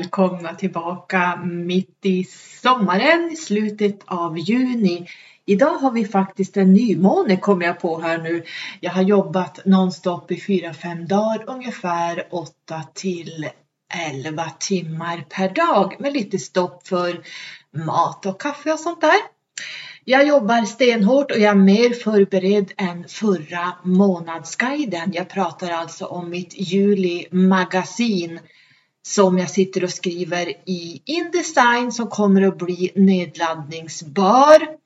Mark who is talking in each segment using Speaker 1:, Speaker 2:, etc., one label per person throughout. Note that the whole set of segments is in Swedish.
Speaker 1: Välkomna tillbaka mitt i sommaren, i slutet av juni. Idag har vi faktiskt en nymåne kommer jag på här nu. Jag har jobbat nonstop i 4-5 dagar, ungefär 8 till 11 timmar per dag med lite stopp för mat och kaffe och sånt där. Jag jobbar stenhårt och jag är mer förberedd än förra månadsguiden. Jag pratar alltså om mitt juli-magasin som jag sitter och skriver i Indesign som kommer att bli nedladdningsbar.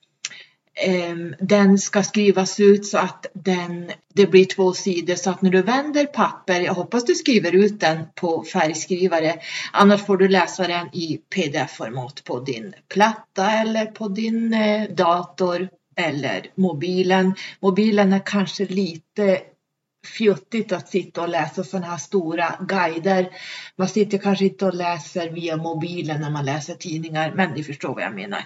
Speaker 1: Ehm, den ska skrivas ut så att den, det blir två sidor så att när du vänder papper, jag hoppas du skriver ut den på färgskrivare, annars får du läsa den i pdf-format på din platta eller på din eh, dator eller mobilen. Mobilen är kanske lite fjuttigt att sitta och läsa sådana här stora guider. Man sitter kanske inte och läser via mobilen när man läser tidningar, men ni förstår vad jag menar.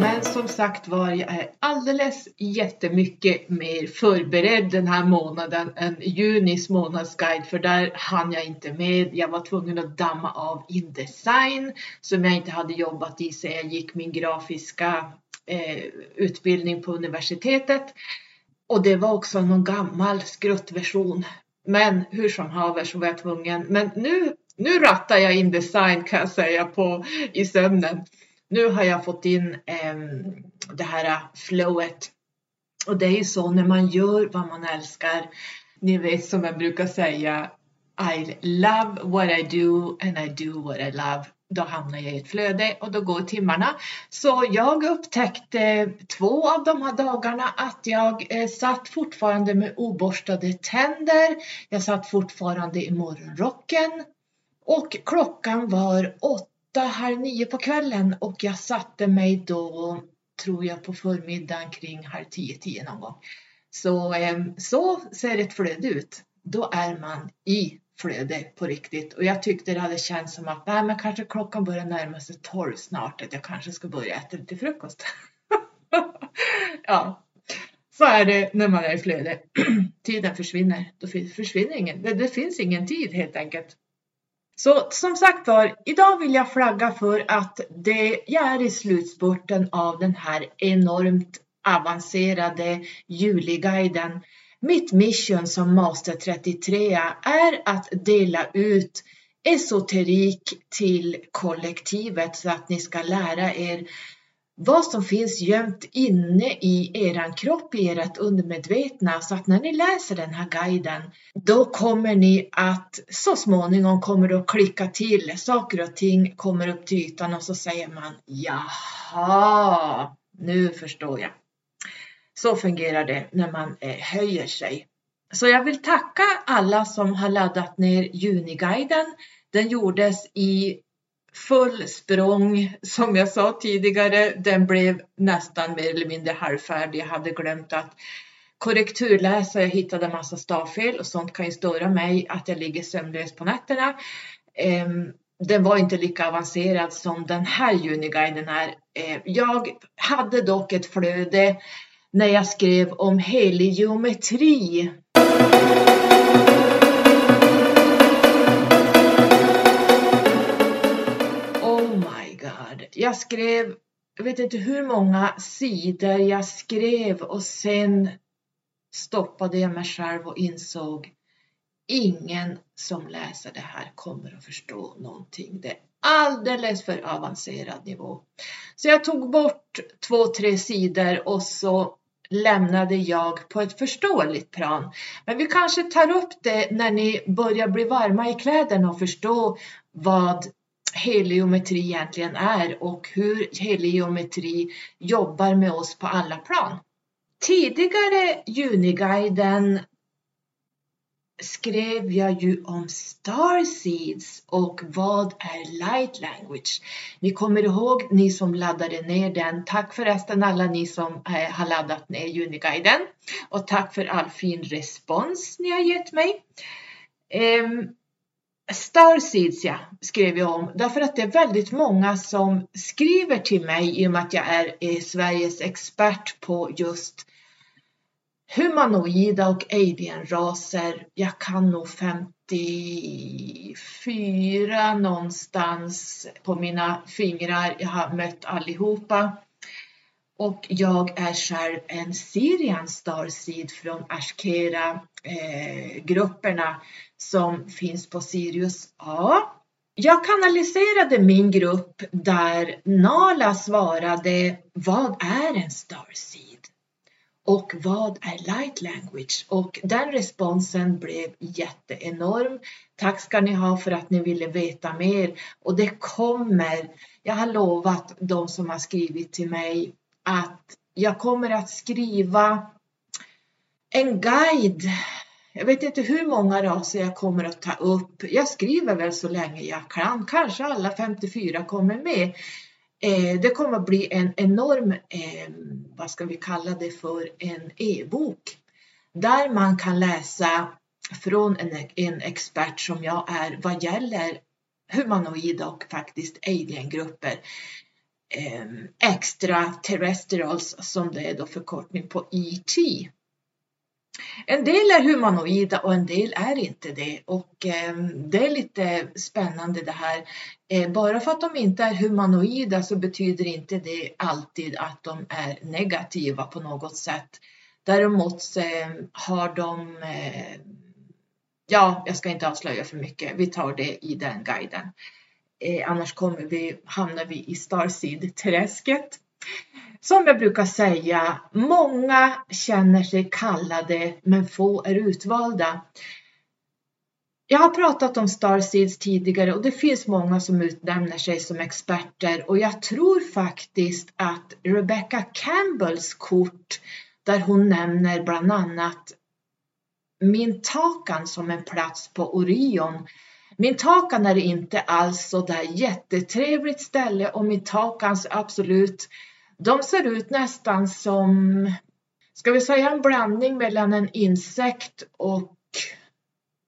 Speaker 1: Men som sagt var, jag är alldeles jättemycket mer förberedd den här månaden än junis månadsguide för där hann jag inte med. Jag var tvungen att damma av Indesign som jag inte hade jobbat i så jag gick min grafiska eh, utbildning på universitetet. Och det var också någon gammal skruttversion. Men hur som haver så var jag tvungen. Men nu, nu rattar jag Indesign kan jag säga på, i sömnen nu har jag fått in eh, det här flowet. Och det är ju så när man gör vad man älskar. Ni vet som jag brukar säga I love what I do and I do what I love. Då hamnar jag i ett flöde och då går timmarna. Så jag upptäckte två av de här dagarna att jag eh, satt fortfarande med oborstade tänder. Jag satt fortfarande i morgonrocken och klockan var åtta halv nio på kvällen och jag satte mig då, tror jag, på förmiddagen kring halv tio, tio någon gång. Så, ehm, så ser ett flöde ut. Då är man i flöde på riktigt och jag tyckte det hade känts som att nej, men kanske klockan börjar närma sig tolv snart, att jag kanske ska börja äta lite frukost. ja, så är det när man är i flöde. Tiden försvinner. Då försvinner ingen. Det, det finns ingen tid helt enkelt. Så som sagt var, idag vill jag flagga för att det, jag är i slutspurten av den här enormt avancerade juliguiden. Mitt mission som Master 33 är att dela ut esoterik till kollektivet så att ni ska lära er vad som finns gömt inne i eran kropp, i ert undermedvetna, så att när ni läser den här guiden, då kommer ni att så småningom kommer det att klicka till, saker och ting kommer upp till ytan och så säger man jaha, nu förstår jag. Så fungerar det när man eh, höjer sig. Så jag vill tacka alla som har laddat ner Juniguiden. Den gjordes i full språng. Som jag sa tidigare, den blev nästan mer eller mindre halvfärdig. Jag hade glömt att korrekturläsa. Jag hittade massa stavfel och sånt kan ju störa mig att jag ligger sömnlös på nätterna. Ehm, den var inte lika avancerad som den här Juniguiden är. Ehm, jag hade dock ett flöde när jag skrev om helig geometri Oh my god! jag skrev, jag vet inte hur många sidor jag skrev och sen stoppade jag mig själv och insåg ingen som läser det här kommer att förstå någonting. Det är alldeles för avancerad nivå. Så jag tog bort två, tre sidor och så lämnade jag på ett förståeligt plan. Men vi kanske tar upp det när ni börjar bli varma i kläderna och förstå vad heliometri egentligen är och hur heliometri jobbar med oss på alla plan. Tidigare Juniguiden skrev jag ju om starseeds och vad är light language? Ni kommer ihåg ni som laddade ner den. Tack förresten alla ni som eh, har laddat ner Juniguiden och tack för all fin respons ni har gett mig. Ehm, um, Starseeds ja, skrev jag om därför att det är väldigt många som skriver till mig i och med att jag är, är Sveriges expert på just humanoida och alienraser. Jag kan nog 54 någonstans på mina fingrar. Jag har mött allihopa. Och jag är själv en Syrian Starseed från Ashkera-grupperna eh, som finns på Sirius A. Jag kanaliserade min grupp där Nala svarade Vad är en Starseed? Och vad är light language? Och den responsen blev jätteenorm. Tack ska ni ha för att ni ville veta mer. Och det kommer, jag har lovat de som har skrivit till mig att jag kommer att skriva en guide. Jag vet inte hur många raser jag kommer att ta upp. Jag skriver väl så länge jag kan. Kanske alla 54 kommer med. Eh, det kommer att bli en enorm, eh, vad ska vi kalla det för, en e-bok. Där man kan läsa från en, en expert som jag är vad gäller humanoida och faktiskt aliengrupper. Eh, extra terrestrials som det är då förkortning på ET. En del är humanoida och en del är inte det och eh, det är lite spännande det här. Eh, bara för att de inte är humanoida så betyder inte det alltid att de är negativa på något sätt. Däremot eh, har de, eh, ja, jag ska inte avslöja för mycket, vi tar det i den guiden. Eh, annars kommer vi, hamnar vi i Starseed-träsket. Som jag brukar säga, många känner sig kallade men få är utvalda. Jag har pratat om Starseeds tidigare och det finns många som utnämner sig som experter och jag tror faktiskt att Rebecca Campbells kort där hon nämner bland annat min takan som en plats på Orion. Min takan är inte alls så där jättetrevligt ställe och min takans absolut de ser ut nästan som, ska vi säga en blandning mellan en insekt och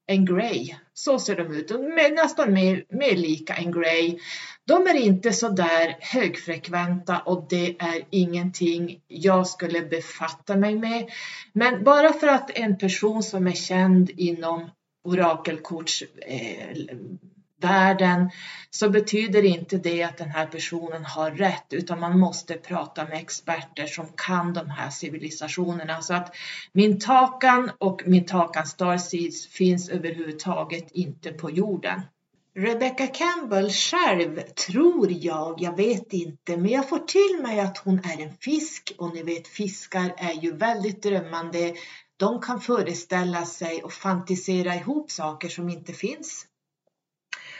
Speaker 1: en grey. Så ser de ut, de är nästan mer, mer lika en grey. De är inte så där högfrekventa och det är ingenting jag skulle befatta mig med. Men bara för att en person som är känd inom orakelkorts eh, världen så betyder inte det att den här personen har rätt utan man måste prata med experter som kan de här civilisationerna. Så att min takan och min takan Starseeds finns överhuvudtaget inte på jorden. Rebecca Campbell själv tror jag, jag vet inte, men jag får till mig att hon är en fisk och ni vet fiskar är ju väldigt drömmande. De kan föreställa sig och fantisera ihop saker som inte finns.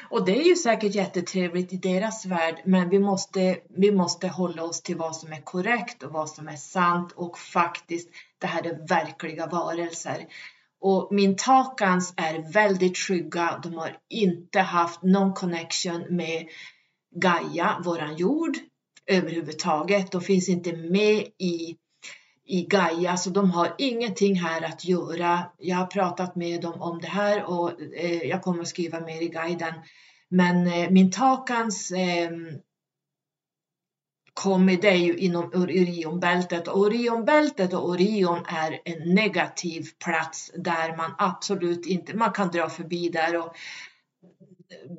Speaker 1: Och det är ju säkert jättetrevligt i deras värld, men vi måste, vi måste hålla oss till vad som är korrekt och vad som är sant och faktiskt, det här är verkliga varelser. Och min takans är väldigt skygga. De har inte haft någon connection med Gaia, våran jord, överhuvudtaget. De finns inte med i i Gaia, så de har ingenting här att göra. Jag har pratat med dem om det här och eh, jag kommer att skriva mer i guiden. Men eh, min takans eh, kommer det ju inom Orionbältet Orionbältet och Orion är en negativ plats där man absolut inte, man kan dra förbi där och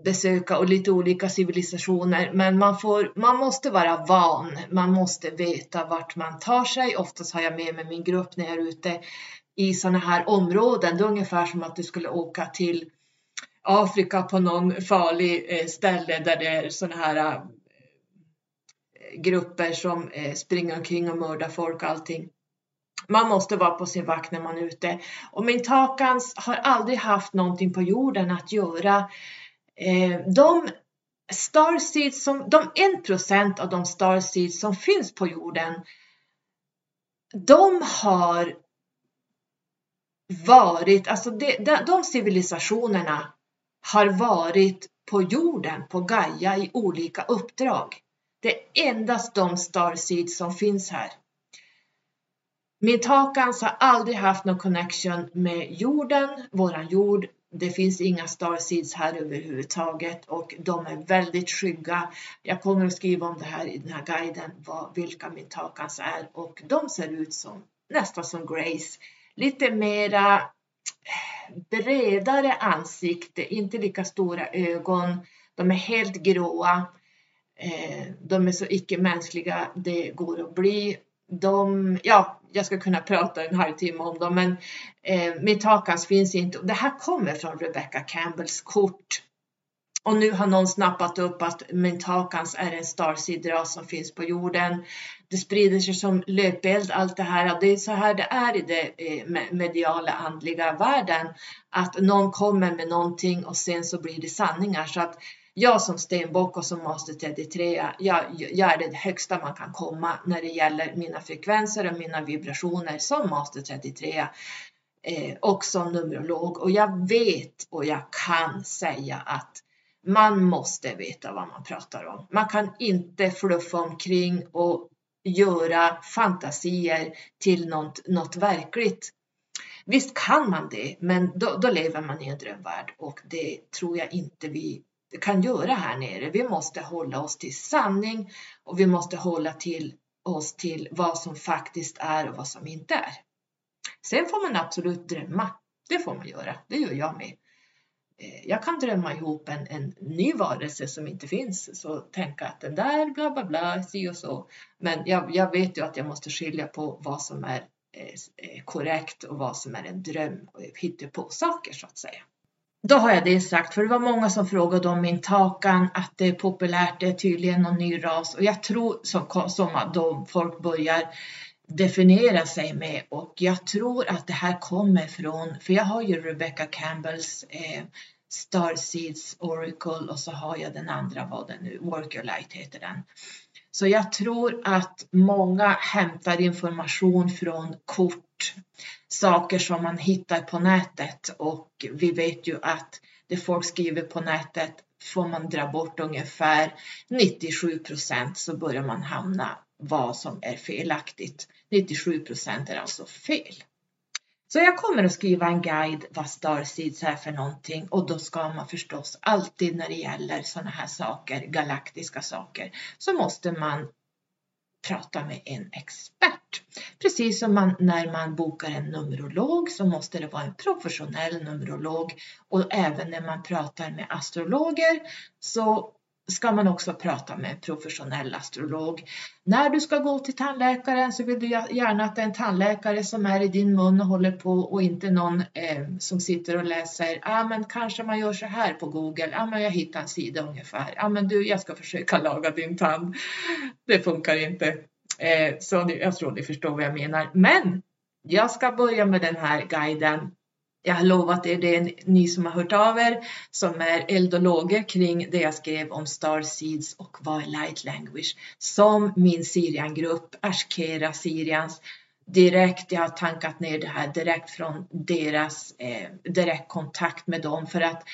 Speaker 1: besöka och lite olika civilisationer. Men man, får, man måste vara van. Man måste veta vart man tar sig. Oftast har jag med mig min grupp när jag är ute i sådana här områden. Det är ungefär som att du skulle åka till Afrika på någon farlig eh, ställe där det är sådana här eh, grupper som eh, springer omkring och mördar folk och allting. Man måste vara på sin vakt när man är ute. Och min takans har aldrig haft någonting på jorden att göra Eh, de starseeds som, de 1% av de starseeds som finns på jorden, de har varit, alltså de, de, de civilisationerna har varit på jorden, på Gaia i olika uppdrag. Det är endast de starseeds som finns här. Mintakans har aldrig haft någon connection med jorden, våran jord, det finns inga starseeds här överhuvudtaget och de är väldigt skygga. Jag kommer att skriva om det här i den här guiden, vad, vilka mintakans är och de ser ut som nästan som Grace. Lite mera bredare ansikte, inte lika stora ögon. De är helt gråa. Eh, de är så icke-mänskliga det går att bli. De, ja, jag ska kunna prata en halvtimme om dem, men eh, Mitakans finns inte. Det här kommer från Rebecca Campbells kort. Och nu har någon snappat upp att Mintakans är en starseed-ras som finns på jorden. Det sprider sig som löpeld allt det här. Det är så här det är i den eh, mediala andliga världen. Att någon kommer med någonting och sen så blir det sanningar. Så att jag som stenbock och som master 33, jag, jag är det högsta man kan komma när det gäller mina frekvenser och mina vibrationer som master 33 eh, och som numerolog. Och jag vet och jag kan säga att man måste veta vad man pratar om. Man kan inte fluffa omkring och göra fantasier till något, något verkligt. Visst kan man det, men då, då lever man i en drömvärld och det tror jag inte vi kan göra här nere. Vi måste hålla oss till sanning och vi måste hålla till oss till vad som faktiskt är och vad som inte är. Sen får man absolut drömma. Det får man göra. Det gör jag med. Eh, jag kan drömma ihop en, en ny varelse som inte finns. Så tänka att den där bla bla bla, si och så. Men jag, jag vet ju att jag måste skilja på vad som är eh, eh korrekt och vad som är en dröm och på saker så att säga. Då har jag det sagt, för det var många som frågade om min takan, att det är populärt, det är tydligen någon ny ras och jag tror som, som då folk börjar definiera sig med och jag tror att det här kommer från, för jag har ju Rebecca Campbells eh, Starseeds Oracle och så har jag den andra, vad den nu, Work Your Light heter den. Så jag tror att många hämtar information från kort, saker som man hittar på nätet och vi vet ju att det folk skriver på nätet får man dra bort ungefär 97 procent så börjar man hamna vad som är felaktigt. 97 procent är alltså fel. Så jag kommer att skriva en guide vad Starseeds är för någonting och då ska man förstås alltid när det gäller sådana här saker, galaktiska saker, så måste man prata med en expert. Precis som man, när man bokar en numerolog så måste det vara en professionell numerolog och även när man pratar med astrologer så ska man också prata med en professionell astrolog. När du ska gå till tandläkaren så vill du gärna att det är en tandläkare som är i din mun och håller på och inte någon eh, som sitter och läser, ja ah, men kanske man gör så här på Google, ja ah, men jag hittar en sida ungefär, ja ah, men du jag ska försöka laga din tand. Det funkar inte. Eh, så jag tror ni förstår vad jag menar. Men jag ska börja med den här guiden jag har lovat er, det är ni som har hört av er, som är eldologer kring det jag skrev om Star Seeds och vad Light Language, som min Siriangrupp, Ashkera Sirians, direkt, jag har tankat ner det här direkt från deras eh, direktkontakt med dem. För att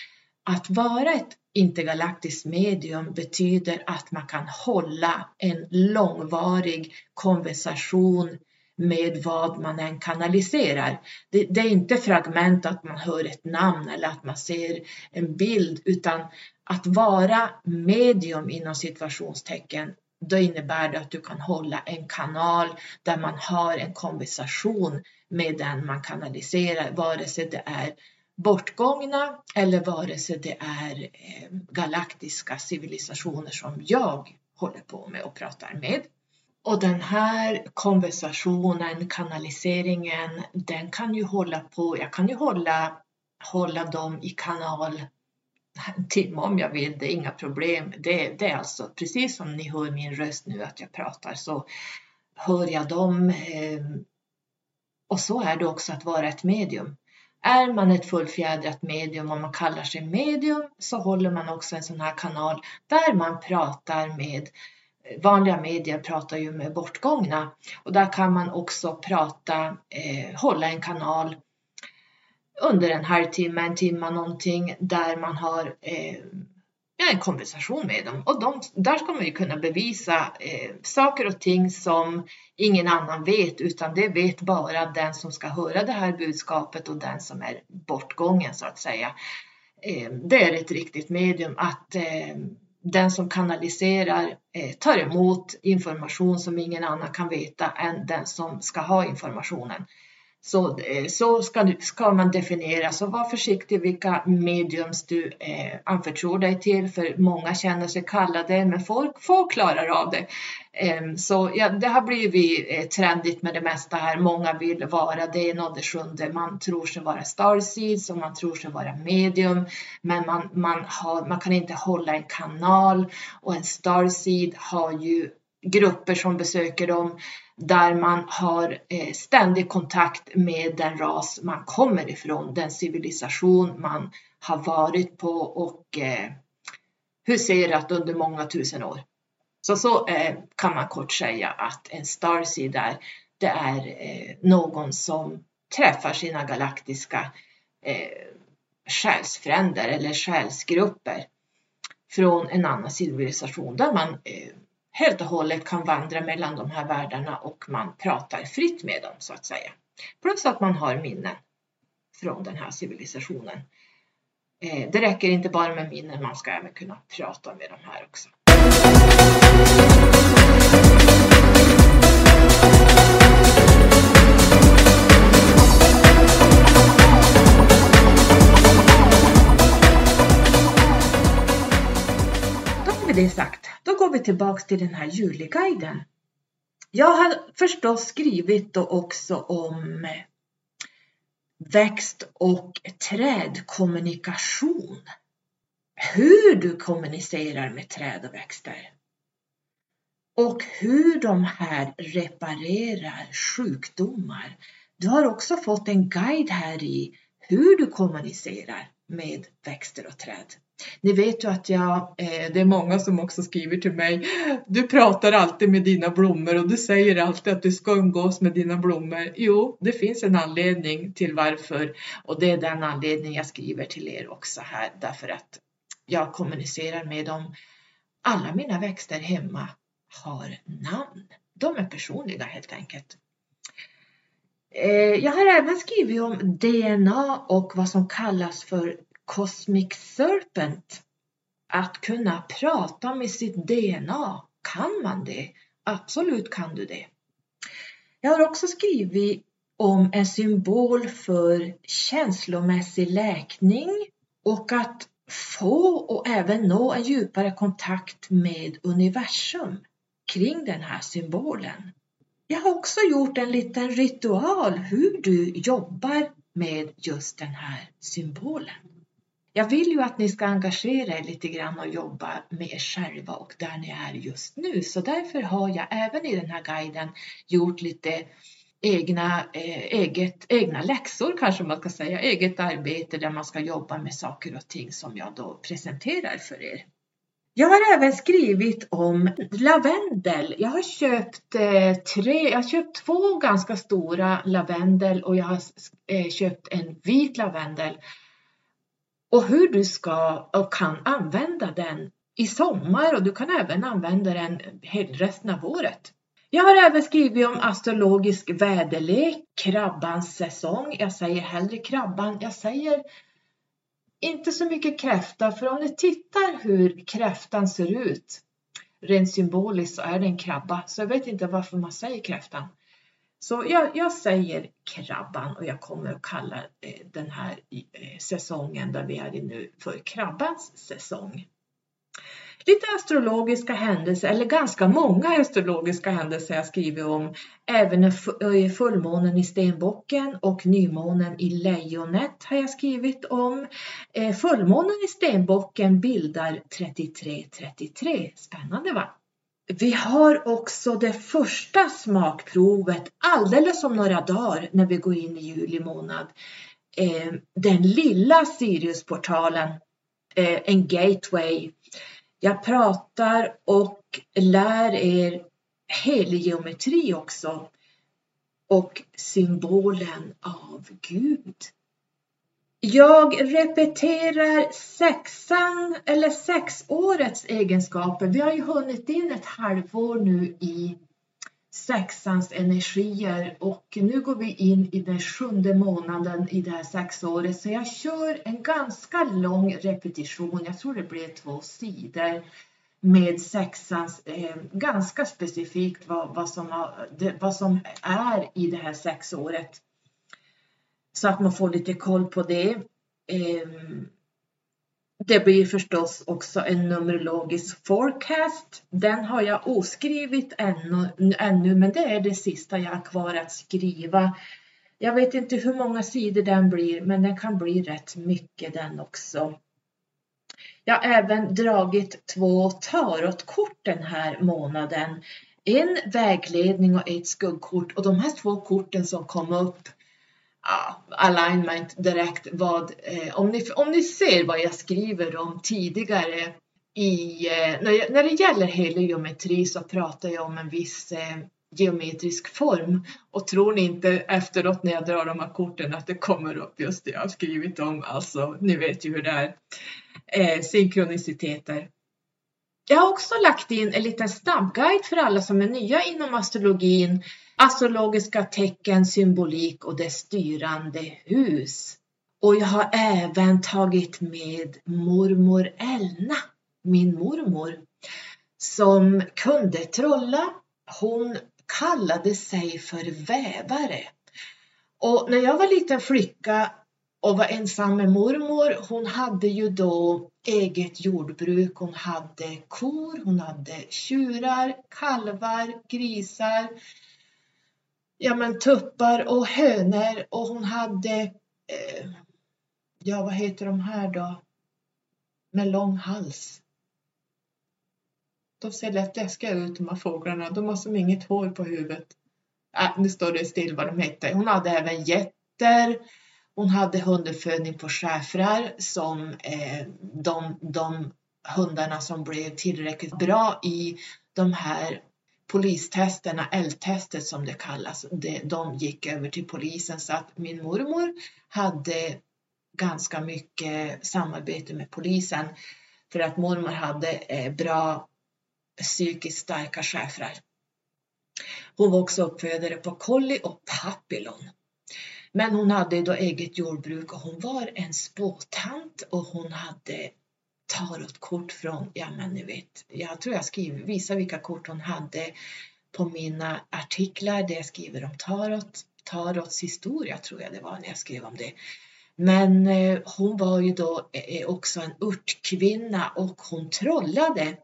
Speaker 1: att vara ett intergalaktiskt medium betyder att man kan hålla en långvarig konversation med vad man än kanaliserar. Det, det, är inte fragment att man hör ett namn eller att man ser en bild utan att vara medium inom situationstecken då innebär det att du kan hålla en kanal där man har en konversation med den man kanaliserar, vare sig det är bortgångna eller vare sig det är eh, galaktiska civilisationer som jag håller på med och pratar med. Och den här konversationen, kanaliseringen, den kan ju hålla på, jag kan ju hålla, hålla dem i kanal en timme om jag vill, det är inga problem. Det, det är alltså precis som ni hör min röst nu att jag pratar så hör jag dem. Ehm, och så är det också att vara ett medium. Är man ett fullfjädrat medium och man kallar sig medium så håller man också en sån här kanal där man pratar med vanliga medier pratar ju med bortgångna och där kan man också prata, eh, hålla en kanal under en halvtimme, en timme någonting där man har eh, en konversation med dem och de, där ska man ju kunna bevisa eh, saker och ting som ingen annan vet utan det vet bara den som ska höra det här budskapet och den som är bortgången så att säga. Eh, det är ett riktigt medium att eh, den som kanaliserar eh, tar emot information som ingen annan kan veta än den som ska ha informationen. Så, eh, så ska, ska man definiera, så var försiktig vilka mediums du eh, anförtror dig till, för många känner sig kallade, men folk folk klarar av det. Eh, så ja, det har blivit eh, trendigt med det mesta här. Många vill vara det ena och det sjunde. Man tror sig vara starseeds och man tror sig vara medium, men man, man, har, man kan inte hålla en kanal och en starseed har ju grupper som besöker dem där man har eh, ständig kontakt med den ras man kommer ifrån, den civilisation man har varit på och eh, huserat under många tusen år. Så så eh, kan man kort säga att en starseed är, det är någon som träffar sina galaktiska själsfränder eller själsgrupper från en annan civilisation där man helt och hållet kan vandra mellan de här världarna och man pratar fritt med dem så att säga. Plus att man har minnen från den här civilisationen. Eh, det räcker inte bara med minnen, man ska även kunna prata med de här också. Då har vi det sagt. Då går vi tillbaks till den här juliguiden. Jag har förstås skrivit då också om eh, växt och trädkommunikation. Hur du kommunicerar med träd och växter. Och hur de här reparerar sjukdomar. Du har också fått en guide här i hur du kommunicerar med växter och träd. Ni vet ju att jag, eh, det är många som också skriver till mig, du pratar alltid med dina blommor och du säger alltid att du ska umgås med dina blommor. Jo, det finns en anledning till varför och det är den anledningen jag skriver till er också här därför att jag kommunicerar med dem. Alla mina växter hemma har namn. De är personliga helt enkelt. Eh, jag har även skrivit om DNA och vad som kallas för Cosmic Serpent. Att kunna prata med sitt DNA. Kan man det? Absolut kan du det. Jag har också skrivit om en symbol för känslomässig läkning och att få och även nå en djupare kontakt med universum kring den här symbolen. Jag har också gjort en liten ritual hur du jobbar med just den här symbolen. Jag vill ju att ni ska engagera er lite grann och jobba med er själva och där ni är just nu. Så därför har jag även i den här guiden gjort lite egna, eh, eget, egna läxor kanske man ska säga, eget arbete där man ska jobba med saker och ting som jag då presenterar för er. Jag har även skrivit om lavendel. Jag har köpt eh, tre, jag har köpt två ganska stora lavendel och jag har eh, köpt en vit lavendel och hur du ska och kan använda den i sommar och du kan även använda den resten av året. Jag har även skrivit om astrologisk väderlek, krabbans säsong. Jag säger hellre krabban, jag säger inte så mycket kräfta, för om ni tittar hur kräftan ser ut, rent symboliskt så är det en krabba, så jag vet inte varför man säger kräftan. Så jag, jag, säger krabban och jag kommer att kalla eh, den här eh, säsongen där vi är i nu för krabbans säsong. Lite astrologiska händelser, eller ganska många astrologiska händelser jag skrivit om. Även eh, fullmånen i stenbocken och nymånen i lejonet har jag skrivit om. Fullmånen i stenbocken bildar 3333. Spännande va? Vi har också det första smakprovet alldeles om några dagar när vi går in i juli månad. Eh, den lilla Siriusportalen, eh, en gateway. Jag pratar och lär er helgeometri också och symbolen av Gud. Jag repeterar sexan eller sexårets egenskaper. Vi har ju hunnit in ett halvår nu i sexans energier och nu går vi in i den sjunde månaden i det här sexåret så jag kör en ganska lång repetition. Jag tror det blir två sidor med sexans eh, ganska specifikt vad, vad, som har, det, vad som är i det här sexåret. Så att man får lite koll på det. Ehm, det blir förstås också en numerologisk forecast. Den har jag oskrivit ännu, ännu, men det är det sista jag har kvar att skriva. Jag vet inte hur många sidor den blir, men den kan bli rätt mycket den också. Jag har även dragit två tarotkort den här månaden. En vägledning och ett skuggkort och de här två korten som kom upp ja, alignment direkt vad, eh, om, ni, om ni ser vad jag skriver om tidigare i, eh, när, jag, när det gäller heliometri så pratar jag om en viss eh, geometrisk form. Och tror ni inte efteråt när jag drar de här korten att det kommer upp just det jag har skrivit om, alltså ni vet ju hur det är, eh, synkroniciteter. Jag har också lagt in en liten snabbguide för alla som är nya inom astrologin astrologiska tecken, symbolik och dess styrande hus. Och jag har även tagit med mormor Elna, min mormor, som kunde trolla. Hon kallade sig för vävare. Och när jag var liten flicka och var ensam med mormor, hon hade ju då eget jordbruk. Hon hade kor, hon hade tjurar, kalvar, grisar, ja men tuppar och hönor och hon hade, eh, ja vad heter de här då, med lång hals. De ser lätt läskiga ut de här fåglarna, de har som inget hår på huvudet. Äh, nu står det still vad de hette. Hon hade även getter, hon hade hunduppfödning på schäfrar som eh, de, de hundarna som blev tillräckligt bra i de här polistesterna, L-testet som det kallas, det, de gick över till polisen så att min mormor hade ganska mycket samarbete med polisen för att mormor hade eh, bra psykiskt starka schäfrar. Hon var också uppfödare på collie och papillon. Men hon hade då eget jordbruk och hon var en spåtant och hon hade tarotkort från, ja men ni vet, jag tror jag skriver, visar vilka kort hon hade på mina artiklar där jag skriver om tarot, tarots historia tror jag det var när jag skrev om det. Men eh, hon var ju då eh, också en urtkvinna och hon trollade.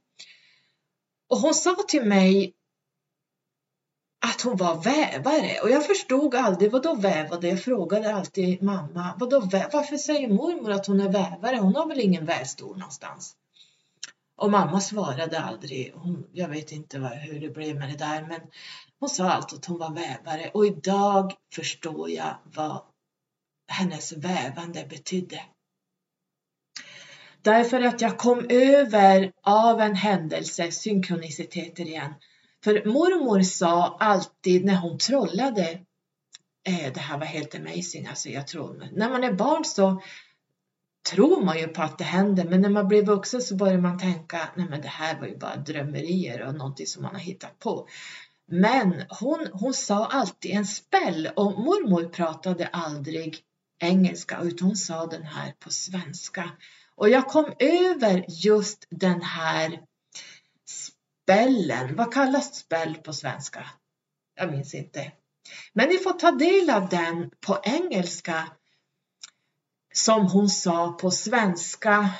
Speaker 1: Och hon sa till mig att hon var vävare och jag förstod aldrig vad då vävade. Jag frågade alltid mamma, vad då varför säger mormor att hon är vävare? Hon har väl ingen vävstol någonstans? Och mamma svarade aldrig. Hon, jag vet inte vad, hur det blev med det där, men hon sa alltid att hon var vävare och idag förstår jag vad hennes vävande betydde. Därför att jag kom över av en händelse, synkroniciteter igen, för mormor sa alltid när hon trollade, eh, det här var helt amazing, alltså jag tror, när man är barn så tror man ju på att det händer, men när man blir vuxen så börjar man tänka, nej men det här var ju bara drömmerier och någonting som man har hittat på. Men hon, hon sa alltid en spell och mormor pratade aldrig engelska utan hon sa den här på svenska. Och jag kom över just den här spällen. Vad kallas spell på svenska? Jag minns inte. Men ni får ta del av den på engelska som hon sa på svenska.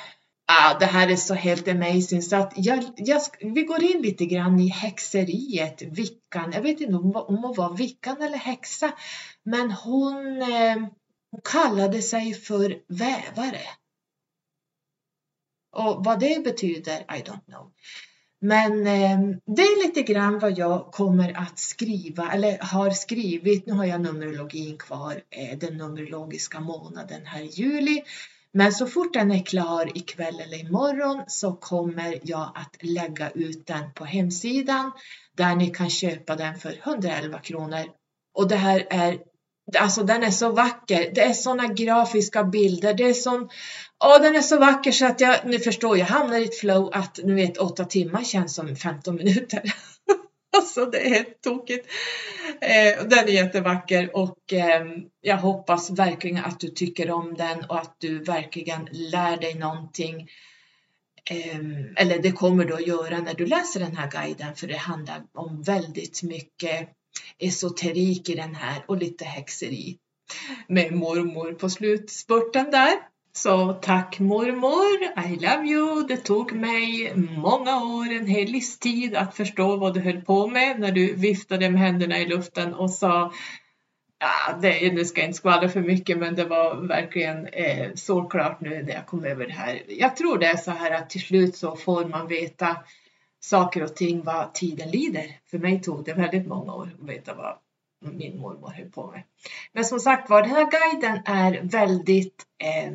Speaker 1: Ah, det här är så helt amazing så att jag, jag, vi går in lite grann i häxeriet, vickan. Jag vet inte om, om hon var vickan eller häxa, men hon, eh, hon kallade sig för vävare. Och vad det betyder, I don't know. Men eh, det är lite grann vad jag kommer att skriva eller har skrivit. Nu har jag numerologin kvar, eh, den numerologiska månaden här i juli. Men så fort den är klar ikväll eller imorgon så kommer jag att lägga ut den på hemsidan där ni kan köpa den för 111 kronor. Och det här är Alltså den är så vacker. Det är såna grafiska bilder. Det är sån, Ja, den är så vacker så att jag, nu förstår, jag hamnar i ett flow att nu vet åtta timmar känns som 15 minuter. alltså det är helt tokigt. Eh, den är jättevacker och eh, jag hoppas verkligen att du tycker om den och att du verkligen lär dig någonting. Eh, eller det kommer du att göra när du läser den här guiden för det handlar om väldigt mycket esoterik i den här och lite häxeri med mormor på slutspurten där. Så tack mormor, I love you. Det tog mig många år, en hel livstid att förstå vad du höll på med när du viftade med händerna i luften och sa Ja, det, nu ska jag inte skvallra för mycket men det var verkligen eh, såklart nu när jag kom över det här. Jag tror det är så här att till slut så får man veta saker och ting vad tiden lider. För mig tog det väldigt många år att veta vad min mormor höll på med. Men som sagt var, den här guiden är väldigt, eh,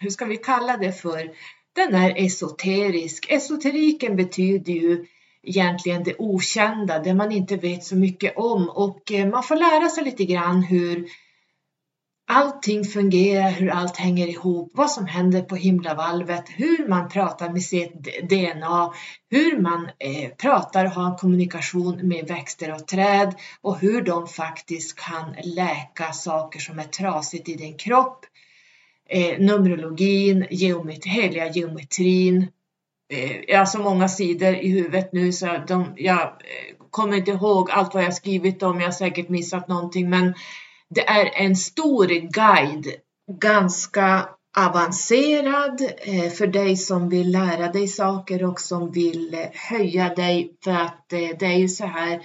Speaker 1: hur ska vi kalla det för, den är esoterisk. Esoteriken betyder ju egentligen det okända, det man inte vet så mycket om och eh, man får lära sig lite grann hur allting fungerar, hur allt hänger ihop, vad som händer på himlavalvet, hur man pratar med sitt DNA, hur man eh, pratar och har kommunikation med växter och träd och hur de faktiskt kan läka saker som är trasigt i din kropp. Eh, Numerologin, geometri, heliga geometrin. Eh, jag har så många sidor i huvudet nu så de, jag eh, kommer inte ihåg allt vad jag skrivit om, jag har säkert missat någonting men det är en stor guide, ganska avancerad eh, för dig som vill lära dig saker och som vill eh, höja dig för att eh, det är ju så här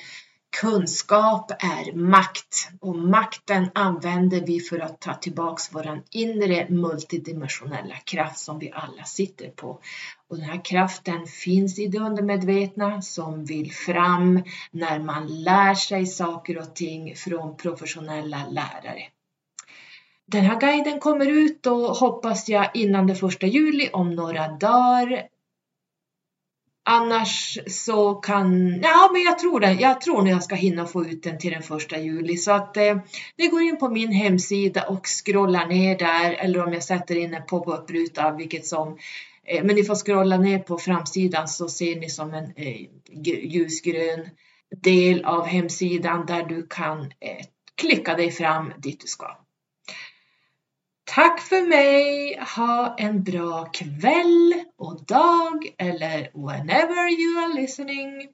Speaker 1: Kunskap är makt och makten använder vi för att ta tillbaks våran inre multidimensionella kraft som vi alla sitter på. Och den här kraften finns i det undermedvetna som vill fram när man lär sig saker och ting från professionella lärare. Den här guiden kommer ut och hoppas jag innan den första juli om några dagar. Annars så kan, ja men jag tror det, jag tror nog jag ska hinna få ut den till den första juli så att eh, ni går in på min hemsida och scrollar ner där eller om jag sätter in en pop-up-ruta vilket som eh, men ni får scrolla ner på framsidan så ser ni som en eh, ljusgrön del av hemsidan där du kan eh, klicka dig fram dit du ska. Tack för mig. Ha en bra kväll och dag eller whenever you are listening.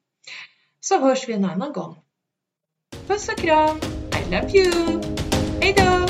Speaker 1: Så hörs vi en annan gång. Puss och kram. I love you. Hejdå!